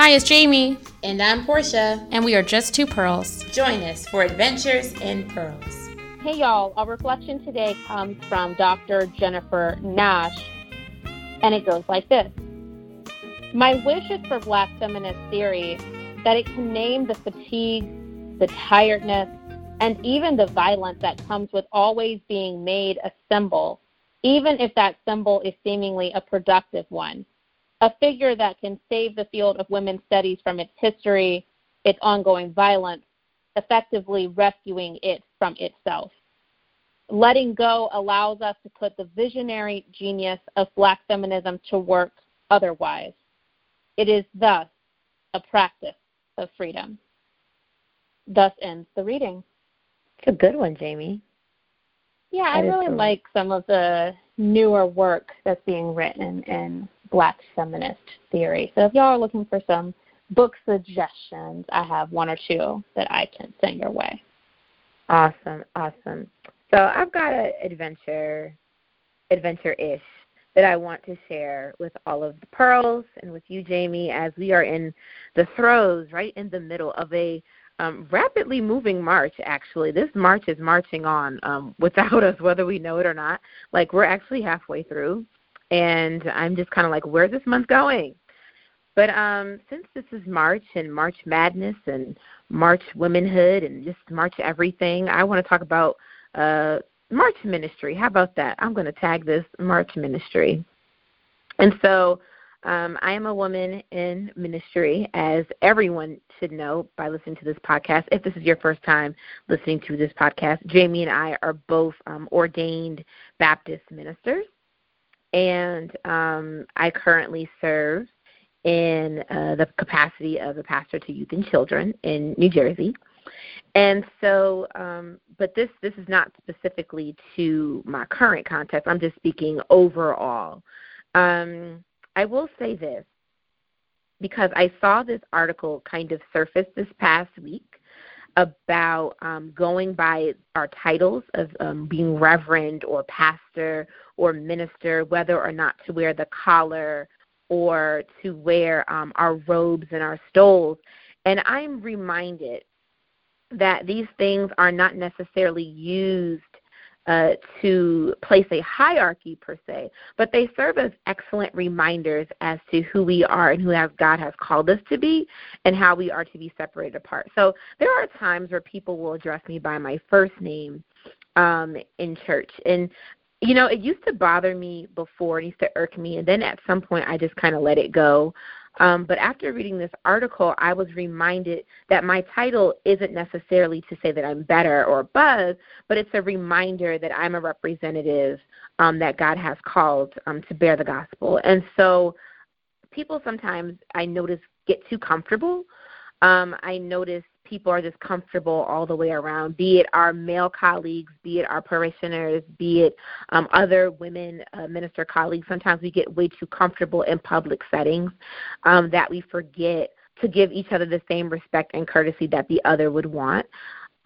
Hi, it's Jaimie. And I'm Porsha. And we are just two pearls. Join us for Adventures in Pearls. Hey, y'all. Our reflection today comes from Dr. Jennifer Nash, and it goes like this My wish is for Black feminist theory that it can name the fatigue, the tiredness, and even the violence that comes with always being made a symbol, even if that symbol is seemingly a productive one a figure that can save the field of women's studies from its history, its ongoing violence, effectively rescuing it from itself. Letting go allows us to put the visionary genius of black feminism to work otherwise. It is thus a practice of freedom. Thus ends the reading. It's a good one, Jaimie. Yeah, I really like some of the newer work that's being written in black feminist theory. So if y'all are looking for some book suggestions, I have one or two that I can send your way. Awesome, awesome. So I've got an adventure, adventure-ish that I want to share with all of the pearls and with you, Jaimie, as we are in the throes, right in the middle of a um, rapidly moving march. Actually, this march is marching on um, without us, whether we know it or not. Like we're actually halfway through and I'm just kind of like, where's this month going? But um, since this is March and March Madness and March Womanhood and just March everything, I want to talk about uh, March Ministry. How about that? I'm going to tag this March Ministry. And so um, I am a woman in ministry, as everyone should know by listening to this podcast. If this is your first time listening to this podcast, Jaimie and I are both um, ordained Baptist ministers and um, I currently serve in uh, the capacity of a pastor to youth and children in New Jersey. And so, um, but this this is not specifically to my current context. I'm just speaking overall. Um, I will say this because I saw this article kind of surface this past week about um, going by our titles of um, being reverend or pastor or minister, whether or not to wear the collar or to wear um, our robes and our stoles. And I'm reminded that these things are not necessarily used uh, to place a hierarchy per se, but they serve as excellent reminders as to who we are and who has, God has called us to be and how we are to be separated apart. So there are times where people will address me by my first name um, in church, and you know it used to bother me before, it used to irk me, and then at some point I just kind of let it go. Um, but after reading this article, I was reminded that my title isn't necessarily to say that I'm better or above, but it's a reminder that I'm a representative um, that God has called um, to bear the gospel. And so people sometimes I notice get too comfortable. Um, I notice people are just comfortable all the way around, be it our male colleagues, be it our parishioners, be it um, other women uh, minister colleagues. Sometimes we get way too comfortable in public settings um, that we forget to give each other the same respect and courtesy that the other would want.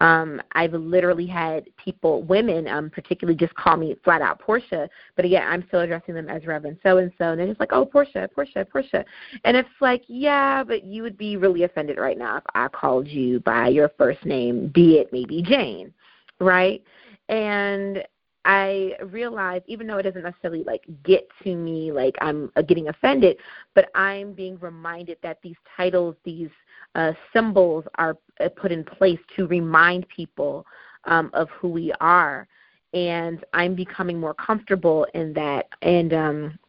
Um, I've literally had people, women, um, particularly just call me flat out Porsha, but again, I'm still addressing them as Reverend so and so, and they're just like, oh, Porsha, Porsha, Porsha, and it's like, yeah, but you would be really offended right now if I called you by your first name, be it maybe Jane, right? And I realize, even though it doesn't necessarily like get to me, like I'm uh, getting offended, but I'm being reminded that these titles, these uh, symbols are uh, put in place to remind people um, of who we are. And I'm becoming more comfortable in that, and um,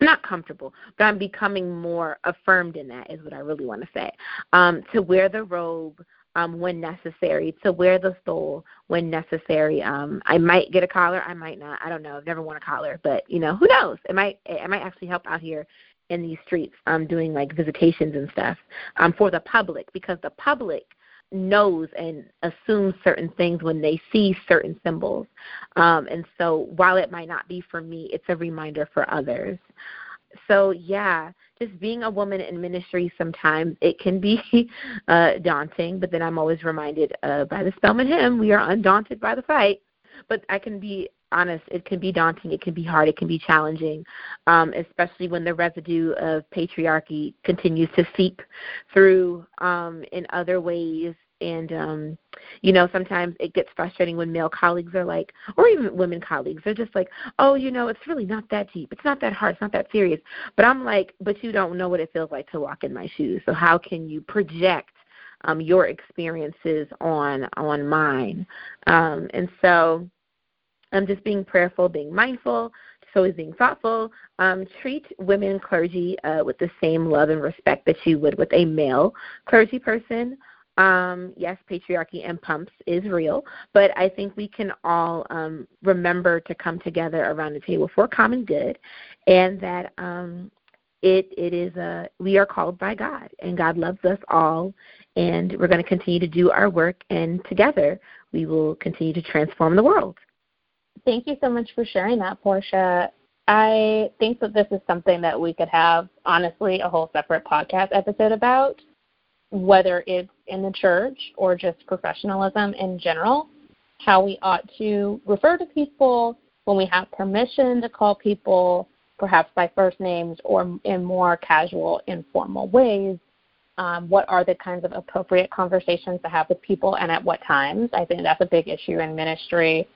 not comfortable, but I'm becoming more affirmed in that, is what I really want to say. Um, to wear the robe um, when necessary, to wear the stole when necessary. Um, I might get a collar, I might not. I don't know. I've never worn a collar, but you know, who knows? It might it might actually help out here in these streets um, doing like visitations and stuff um, for the public because the public knows and assumes certain things when they see certain symbols. Um, and so while it might not be for me, it's a reminder for others. So yeah, just being a woman in ministry sometimes it can be uh, daunting, but then I'm always reminded uh, by the Spelman hymn, we are undaunted by the fight. But I can be honest, it can be daunting, it can be hard, it can be challenging, um, especially when the residue of patriarchy continues to seep through um, in other ways. And um, you know, sometimes it gets frustrating when male colleagues are like, or even women colleagues, they're just like, oh, you know, it's really not that deep, it's not that hard, it's not that serious. But I'm like, but you don't know what it feels like to walk in my shoes. So how can you project um, your experiences on on mine? Um, and so I'm just being prayerful, being mindful, just always being thoughtful. Um, treat women clergy uh, with the same love and respect that you would with a male clergy person. Um, yes, patriarchy and pumps is real, but I think we can all um, remember to come together around the table for common good, and that um, it it is a we are called by God, and God loves us all, and we're going to continue to do our work, and together we will continue to transform the world. Thank you so much for sharing that, Porsha. I think that this is something that we could have, honestly, a whole separate podcast episode about, whether it's in the church or just professionalism in general, how we ought to refer to people when we have permission to call people perhaps by first names or in more casual, informal ways. Um, what are the kinds of appropriate conversations to have with people and at what times? I think that's a big issue in ministry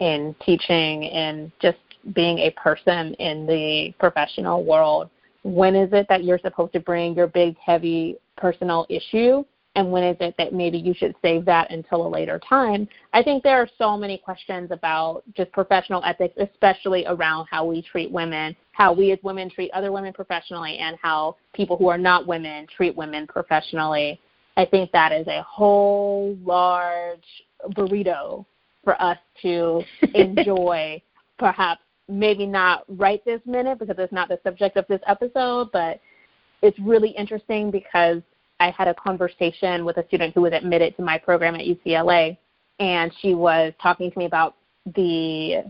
in teaching and just being a person in the professional world. When is it that you're supposed to bring your big, heavy personal issue? And when is it that maybe you should save that until a later time? I think there are so many questions about just professional ethics, especially around how we treat women, how we as women treat other women professionally, and how people who are not women treat women professionally. I think that is a whole large burrito for us to enjoy, perhaps maybe not right this minute because it's not the subject of this episode, but it's really interesting because I had a conversation with a student who was admitted to my program at UCLA, and she was talking to me about the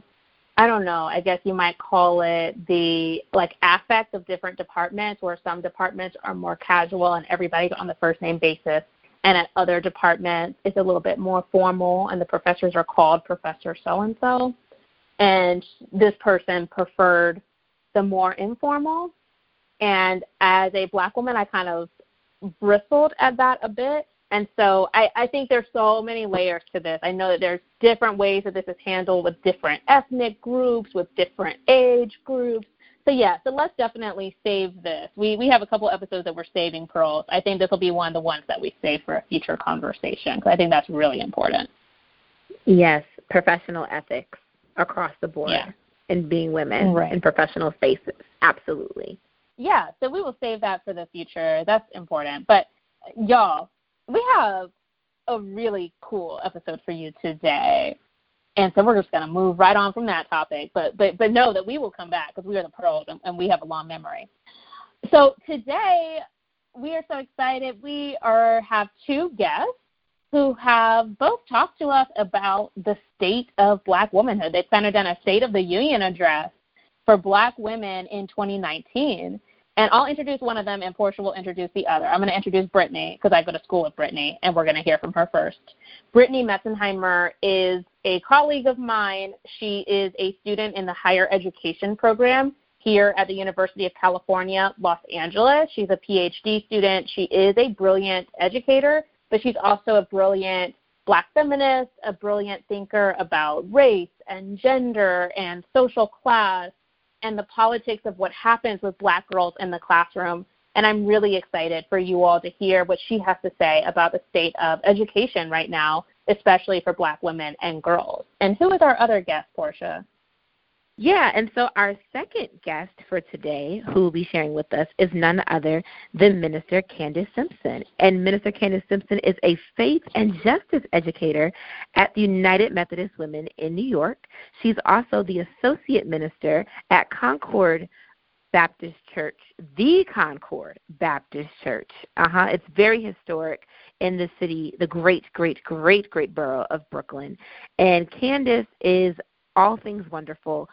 I don't know, I guess you might call it the like affect of different departments where some departments are more casual and everybody's on the first name basis and at other departments it's a little bit more formal and the professors are called professor so and so and this person preferred the more informal. And as a black woman i kind of bristled at that a bit. And so I, I think there's so many layers to this. I know that there's different ways that this is handled with different ethnic groups, with different age groups, so yeah, so let's definitely save this. We we have a couple episodes that we're saving pearls. I think this will be one of the ones that we save for a future conversation because I think that's really important. Yes, professional ethics across the board yeah. and being women right. in professional spaces. Absolutely. Yeah, so we will save that for the future. That's important. But y'all, we have a really cool episode for you today. And so we're just going to move right on from that topic, but but but know that we will come back because we are the pros and, and we have a long memory. So today we are so excited. We are have two guests who have both talked to us about the state of Black womanhood. they've centered on a State of the Union address for Black women in 2019. And I'll introduce one of them, and Porsha will introduce the other. I'm going to introduce Brittnee because I go to school with Brittnee, and we're going to hear from her first. Brittnee Meitzenheimer is a colleague of mine. She is a student in the higher education program here at the University of California, Los Angeles. She's a PhD student. She is a brilliant educator, but she's also a brilliant black feminist, a brilliant thinker about race and gender and social class and the politics of what happens with black girls in the classroom. And I'm really excited for you all to hear what she has to say about the state of education right now, especially for black women and girls. And who is our other guest, Porsha? Yeah, and so our second guest for today, who will be sharing with us, is none other than Minister Candice Simpson. And Minister Candice Simpson is a faith and justice educator at the United Methodist Women in New York. She's also the associate minister at Concord Baptist Church, the Concord Baptist Church. Uh huh. It's very historic in the city, the great, great, great, great borough of Brooklyn. And Candice is all things wonderful.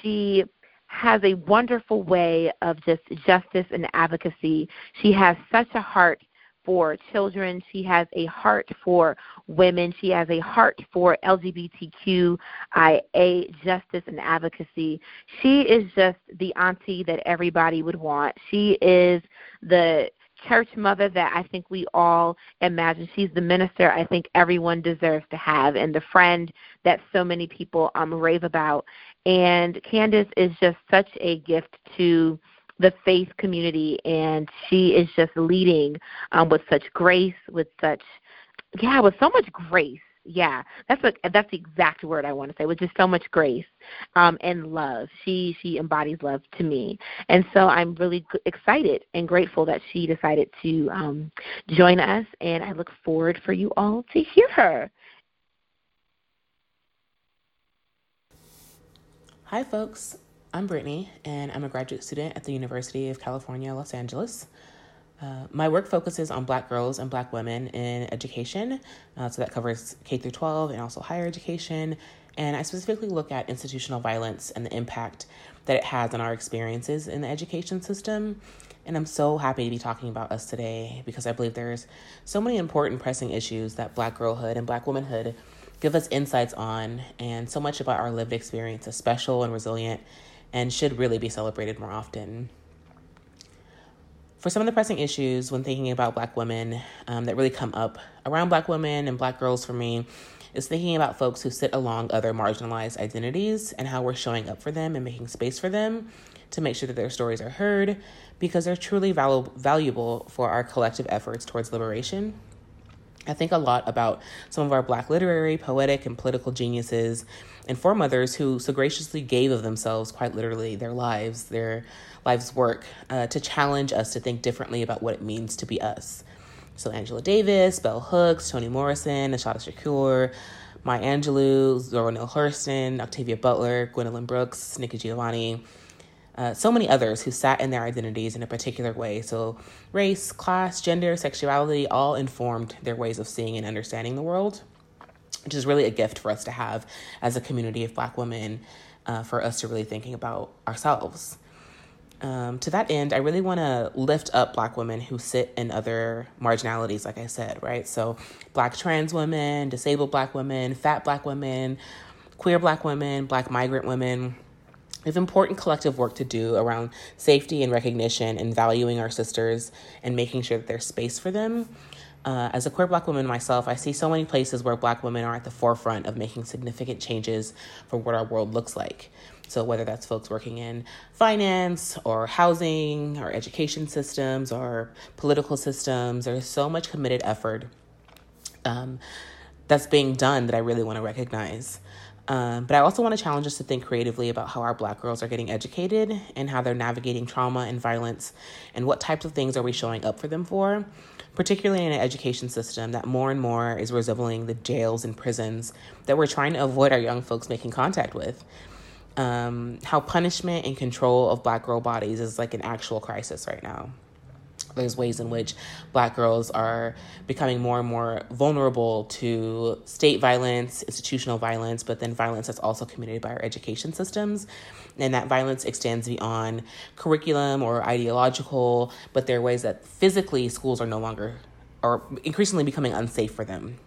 She has a wonderful way of just justice and advocacy. She has such a heart for children. She has a heart for women. She has a heart for LGBTQIA justice and advocacy. She is just the auntie that everybody would want. She is the church mother that I think we all imagine. She's the minister I think everyone deserves to have and the friend that so many people um rave about. And Candice is just such a gift to the faith community and she is just leading um with such grace, with such yeah, with so much grace yeah, that's what that's the exact word I want to say. With just so much grace um, and love, she she embodies love to me, and so I'm really excited and grateful that she decided to um, join us, and I look forward for you all to hear her. Hi, folks. I'm Brittnee, and I'm a graduate student at the University of California, Los Angeles. Uh, my work focuses on black girls and black women in education. Uh, so that covers K through 12 and also higher education. And I specifically look at institutional violence and the impact that it has on our experiences in the education system. And I'm so happy to be talking about us today because I believe there's so many important pressing issues that black girlhood and black womanhood give us insights on, and so much about our lived experience is special and resilient and should really be celebrated more often for some of the pressing issues when thinking about black women um, that really come up around black women and black girls for me is thinking about folks who sit along other marginalized identities and how we're showing up for them and making space for them to make sure that their stories are heard because they're truly valu- valuable for our collective efforts towards liberation. I think a lot about some of our black literary, poetic, and political geniuses and foremothers who so graciously gave of themselves, quite literally, their lives, their lives' work uh, to challenge us to think differently about what it means to be us. So Angela Davis, Bell Hooks, Toni Morrison, Assata Shakur, Maya Angelou, Zora Neale Hurston, Octavia Butler, Gwendolyn Brooks, Nikki Giovanni, uh, so many others who sat in their identities in a particular way. So, race, class, gender, sexuality all informed their ways of seeing and understanding the world, which is really a gift for us to have as a community of Black women, uh, for us to really thinking about ourselves um, to that end, I really want to lift up Black women who sit in other marginalities, like I said, right? So, Black trans women, disabled Black women, fat Black women, queer Black women, Black migrant women. We have important collective work to do around safety and recognition and valuing our sisters and making sure that there's space for them. Uh, as a queer black woman myself, I see so many places where black women are at the forefront of making significant changes for what our world looks like. So, whether that's folks working in finance or housing or education systems or political systems, there's so much committed effort um, that's being done that I really want to recognize. Um, but I also want to challenge us to think creatively about how our black girls are getting educated and how they're navigating trauma and violence and what types of things are we showing up for them for, particularly in an education system that more and more is resembling the jails and prisons that we're trying to avoid our young folks making contact with um, how punishment and control of black girl bodies is like an actual crisis right now. There's ways in which black girls are becoming more and more vulnerable to state violence, institutional violence, but then violence that's also committed by our education systems. And that violence extends beyond curriculum or ideological, but there are ways that physically schools are no longer or increasingly becoming unsafe for them.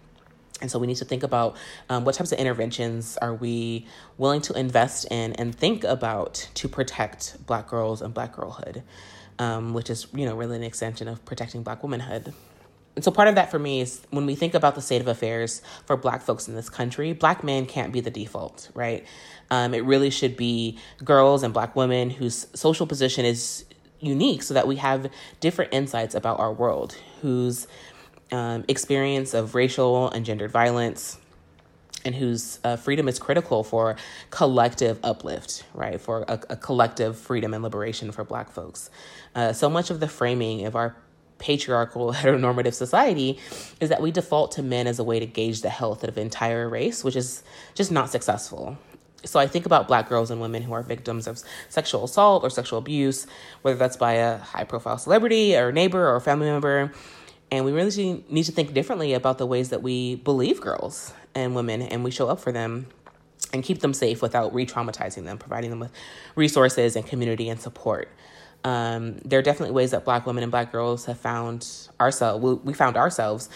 And so we need to think about um, what types of interventions are we willing to invest in and think about to protect Black girls and Black girlhood, um, which is you know really an extension of protecting Black womanhood. And so part of that for me is when we think about the state of affairs for Black folks in this country, Black men can't be the default, right? Um, it really should be girls and Black women whose social position is unique, so that we have different insights about our world, whose um, experience of racial and gendered violence and whose uh, freedom is critical for collective uplift, right? For a, a collective freedom and liberation for Black folks. Uh, so much of the framing of our patriarchal heteronormative society is that we default to men as a way to gauge the health of entire race, which is just not successful. So I think about black girls and women who are victims of sexual assault or sexual abuse, whether that's by a high profile celebrity or neighbor or family member and we really need to think differently about the ways that we believe girls and women and we show up for them and keep them safe without re traumatizing them, providing them with resources and community and support. Um, there are definitely ways that Black women and Black girls have found ourselves. We, we found ourselves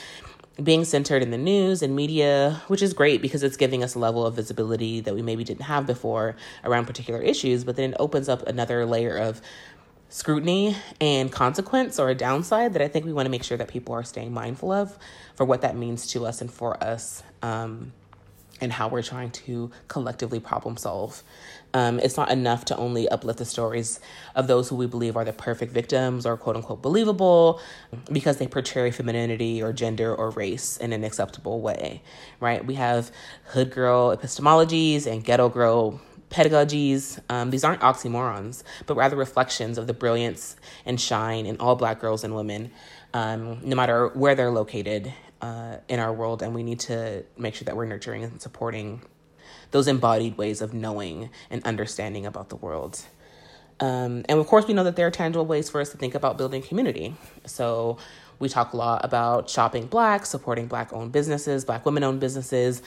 being centered in the news and media, which is great because it's giving us a level of visibility that we maybe didn't have before around particular issues. But then it opens up another layer of scrutiny and consequence or a downside that I think we want to make sure that people are staying mindful of for what that means to us and for us. Um, and how we're trying to collectively problem solve. Um, it's not enough to only uplift the stories of those who we believe are the perfect victims or quote unquote believable because they portray femininity or gender or race in an acceptable way, right? We have hood girl epistemologies and ghetto girl pedagogies. Um, these aren't oxymorons, but rather reflections of the brilliance and shine in all black girls and women, um, no matter where they're located uh, in our world, and we need to make sure that we're nurturing and supporting those embodied ways of knowing and understanding about the world. Um, and of course, we know that there are tangible ways for us to think about building community. So we talk a lot about shopping black, supporting black owned businesses, black women owned businesses.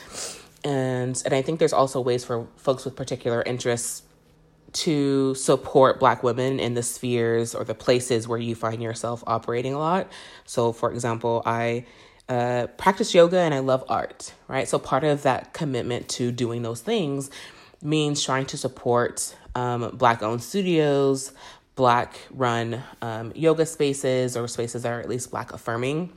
And, and I think there's also ways for folks with particular interests to support black women in the spheres or the places where you find yourself operating a lot. So, for example, I uh, practice yoga and I love art, right? So part of that commitment to doing those things means trying to support um, Black owned studios, Black run um, yoga spaces, or spaces that are at least Black affirming.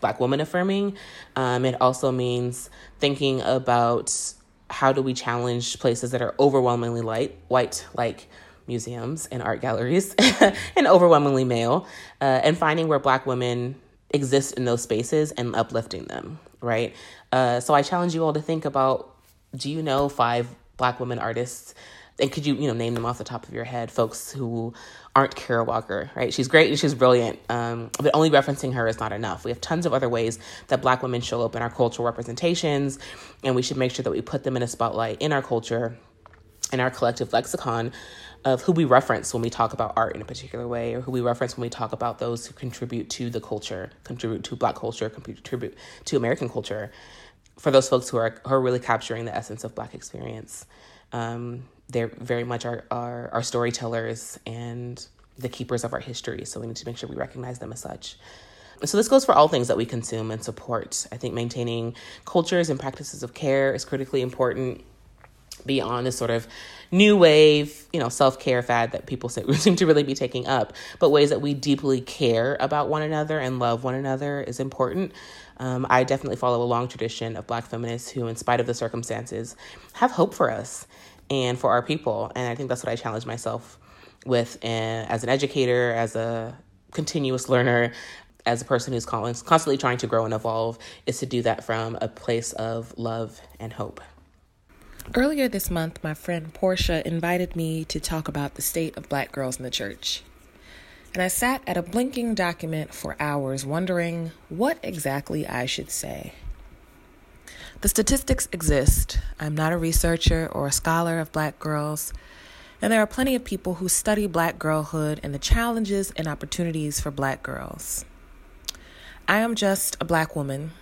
Black woman affirming. Um, it also means thinking about how do we challenge places that are overwhelmingly light, white, like museums and art galleries, and overwhelmingly male, uh, and finding where Black women exist in those spaces and uplifting them, right? Uh, so I challenge you all to think about do you know five black women artists? And could you, you know, name them off the top of your head, folks who aren't Kara Walker, right? She's great and she's brilliant, um, but only referencing her is not enough. We have tons of other ways that black women show up in our cultural representations, and we should make sure that we put them in a spotlight in our culture, in our collective lexicon, of who we reference when we talk about art in a particular way, or who we reference when we talk about those who contribute to the culture, contribute to Black culture, contribute to American culture. For those folks who are who are really capturing the essence of Black experience, um, they're very much our, our our storytellers and the keepers of our history. So we need to make sure we recognize them as such. So this goes for all things that we consume and support. I think maintaining cultures and practices of care is critically important beyond this sort of new wave, you know, self care fad that people seem to really be taking up, but ways that we deeply care about one another and love one another is important. Um, I definitely follow a long tradition of Black feminists who, in spite of the circumstances, have hope for us and for our people. And I think that's what I challenge myself with and as an educator, as a continuous learner, as a person who's constantly trying to grow and evolve, is to do that from a place of love and hope. Earlier this month, my friend Porsha invited me to talk about the state of black girls in the church. And I sat at a blinking document for hours wondering what exactly I should say. The statistics exist. I'm not a researcher or a scholar of black girls, and there are plenty of people who study black girlhood and the challenges and opportunities for black girls. I am just a black woman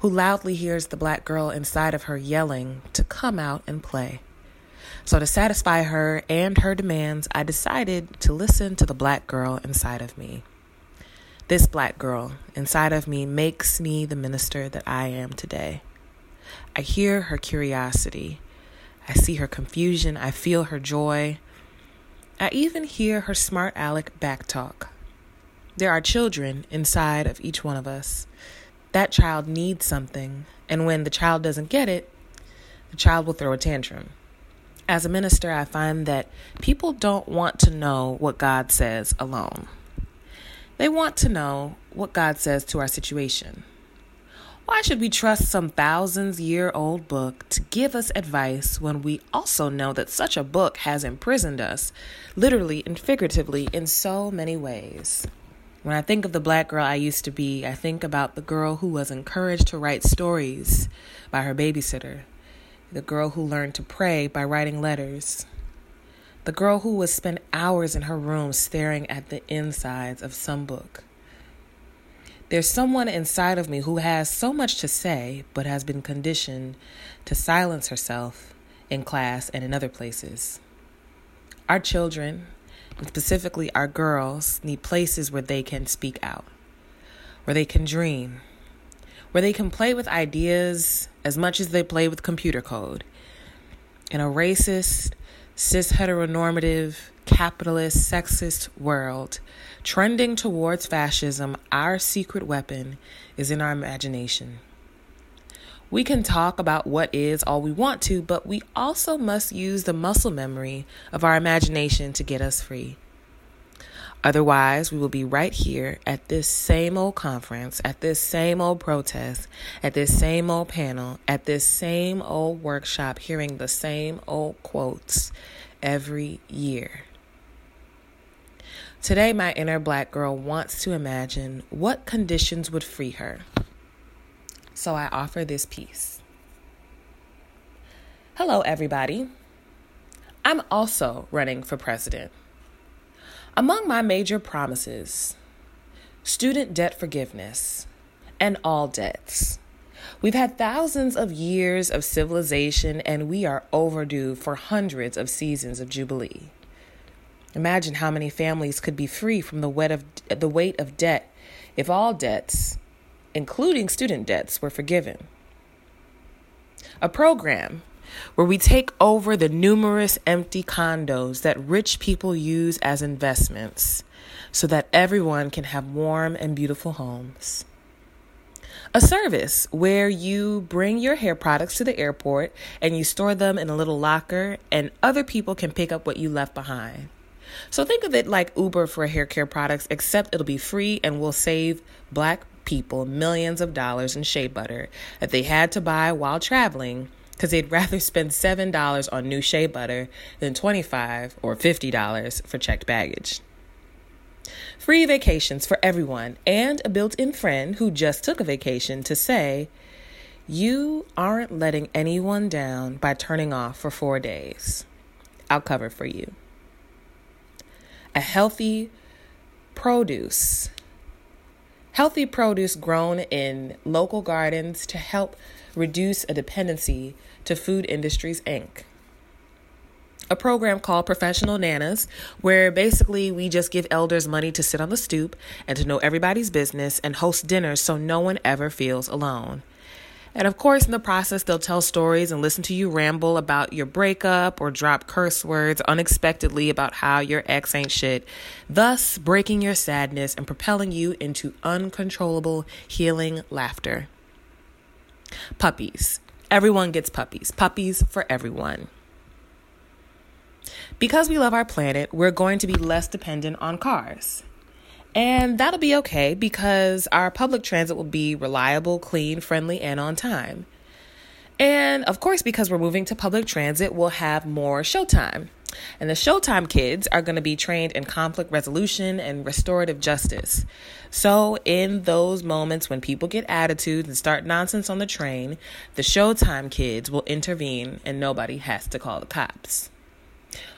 who loudly hears the black girl inside of her yelling to come out and play. So, to satisfy her and her demands, I decided to listen to the black girl inside of me. This black girl inside of me makes me the minister that I am today. I hear her curiosity. I see her confusion. I feel her joy. I even hear her smart aleck backtalk. There are children inside of each one of us that child needs something, and when the child doesn't get it, the child will throw a tantrum. As a minister, I find that people don't want to know what God says alone. They want to know what God says to our situation. Why should we trust some thousands year old book to give us advice when we also know that such a book has imprisoned us, literally and figuratively, in so many ways? When I think of the black girl I used to be, I think about the girl who was encouraged to write stories by her babysitter, the girl who learned to pray by writing letters, the girl who would spend hours in her room staring at the insides of some book. There's someone inside of me who has so much to say, but has been conditioned to silence herself in class and in other places. Our children, and specifically our girls, need places where they can speak out, where they can dream, where they can play with ideas as much as they play with computer code. In a racist, cis heteronormative, capitalist, sexist world, trending towards fascism, our secret weapon is in our imagination. We can talk about what is all we want to, but we also must use the muscle memory of our imagination to get us free. Otherwise, we will be right here at this same old conference, at this same old protest, at this same old panel, at this same old workshop, hearing the same old quotes every year. Today, my inner black girl wants to imagine what conditions would free her. So I offer this piece. Hello, everybody. I'm also running for president. Among my major promises, student debt forgiveness and all debts. We've had thousands of years of civilization and we are overdue for hundreds of seasons of Jubilee. Imagine how many families could be free from the weight of, the weight of debt if all debts including student debts, were forgiven. A program where we take over the numerous empty condos that rich people use as investments so that everyone can have warm and beautiful homes. A service where you bring your hair products to the airport and you store them in a little locker, and other people can pick up what you left behind. So think of it like Uber for hair care products, except it'll be free and will save black people millions of dollars in shea butter that they had to buy while traveling because they'd rather spend $7 on new shea butter than 25 or $50 for checked baggage. Free vacations for everyone, and a built in friend who just took a vacation to say, You aren't letting anyone down by turning off for four days. I'll cover for you. A healthy produce Healthy produce grown in local gardens to help reduce a dependency to Food Industries Inc. A program called Professional Nanas, where basically we just give elders money to sit on the stoop and to know everybody's business and host dinners so no one ever feels alone. And of course, in the process, they'll tell stories and listen to you ramble about your breakup or drop curse words unexpectedly about how your ex ain't shit, thus breaking your sadness and propelling you into uncontrollable healing laughter. Puppies. Everyone gets puppies. Puppies for everyone. Because we love our planet, we're going to be less dependent on cars. And that'll be okay because our public transit will be reliable, clean, friendly, and on time. And of course, because we're moving to public transit, we'll have more showtime. And the Showtime kids are going to be trained in conflict resolution and restorative justice. So, in those moments when people get attitudes and start nonsense on the train, the Showtime kids will intervene and nobody has to call the cops.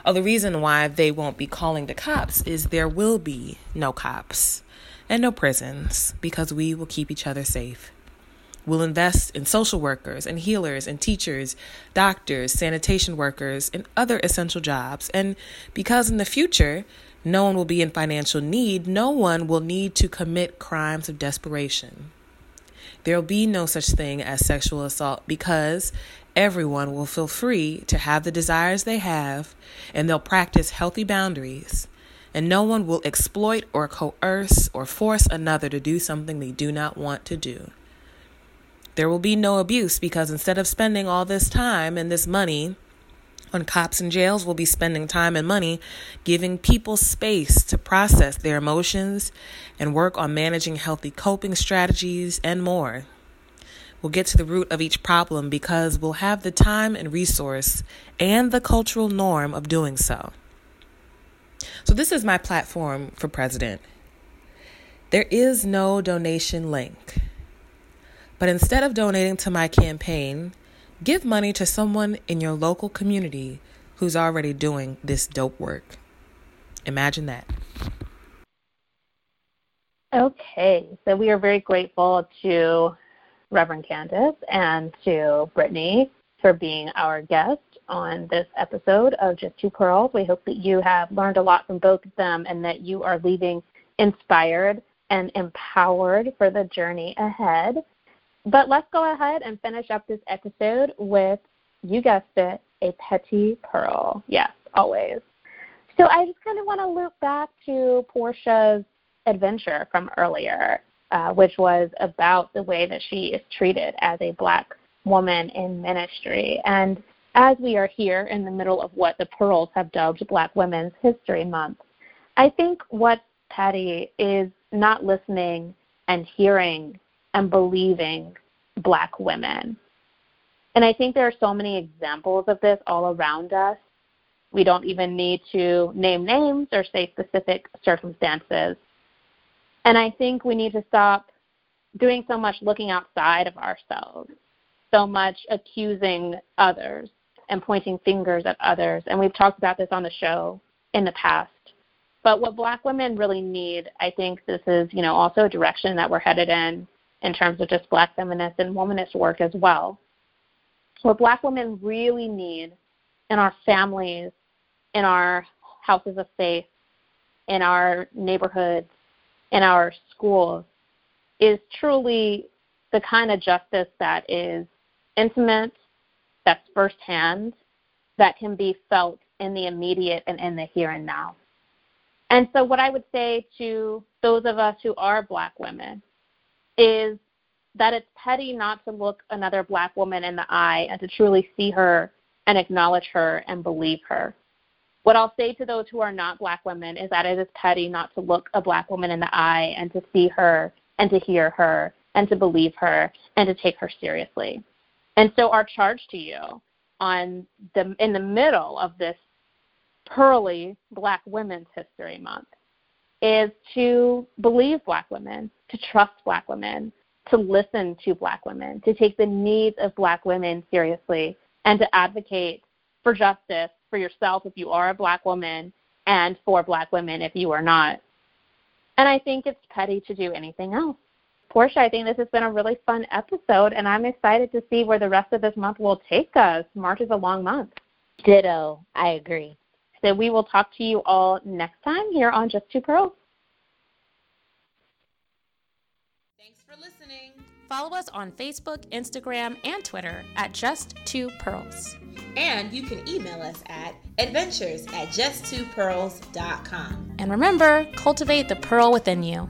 Oh, the reason why they won't be calling the cops is there will be no cops and no prisons because we will keep each other safe. We'll invest in social workers and healers and teachers, doctors, sanitation workers, and other essential jobs. And because in the future, no one will be in financial need, no one will need to commit crimes of desperation. There will be no such thing as sexual assault because everyone will feel free to have the desires they have and they'll practice healthy boundaries. And no one will exploit or coerce or force another to do something they do not want to do. There will be no abuse because instead of spending all this time and this money on cops and jails, we'll be spending time and money giving people space to process their emotions and work on managing healthy coping strategies and more. We'll get to the root of each problem because we'll have the time and resource and the cultural norm of doing so. So, this is my platform for president. There is no donation link. But instead of donating to my campaign, give money to someone in your local community who's already doing this dope work. Imagine that. Okay, so we are very grateful to Reverend Candice and to Brittnee for being our guest on this episode of Just Two Pearls. We hope that you have learned a lot from both of them and that you are leaving inspired and empowered for the journey ahead. But let's go ahead and finish up this episode with, you guessed it, a petty pearl. Yes, always. So I just kind of want to loop back to Porsha's adventure from earlier, uh, which was about the way that she is treated as a black woman in ministry. And as we are here in the middle of what the Pearls have dubbed Black Women's History Month, I think what Patty is not listening and hearing and believing black women. And I think there are so many examples of this all around us. We don't even need to name names or say specific circumstances. And I think we need to stop doing so much looking outside of ourselves, so much accusing others and pointing fingers at others. And we've talked about this on the show in the past. But what black women really need, I think this is, you know, also a direction that we're headed in in terms of just black feminist and womanist work as well. What black women really need in our families, in our houses of faith, in our neighborhoods, in our schools is truly the kind of justice that is intimate, that's firsthand, that can be felt in the immediate and in the here and now. And so, what I would say to those of us who are black women is that it's petty not to look another black woman in the eye and to truly see her and acknowledge her and believe her. What I'll say to those who are not black women is that it is petty not to look a black woman in the eye and to see her and to hear her and to believe her and to take her seriously. And so our charge to you on the in the middle of this pearly Black Women's History Month is to believe Black women, to trust Black women, to listen to Black women, to take the needs of Black women seriously, and to advocate for justice for yourself if you are a Black woman and for Black women if you are not. And I think it's petty to do anything else. Porsha, I think this has been a really fun episode, and I'm excited to see where the rest of this month will take us. March is a long month. Ditto. I agree. So we will talk to you all next time here on Just Two Pearls. Thanks for listening. Follow us on Facebook, Instagram, and Twitter at Just Two Pearls. And you can email us at adventures at justtwopearls.com. And remember, cultivate the pearl within you.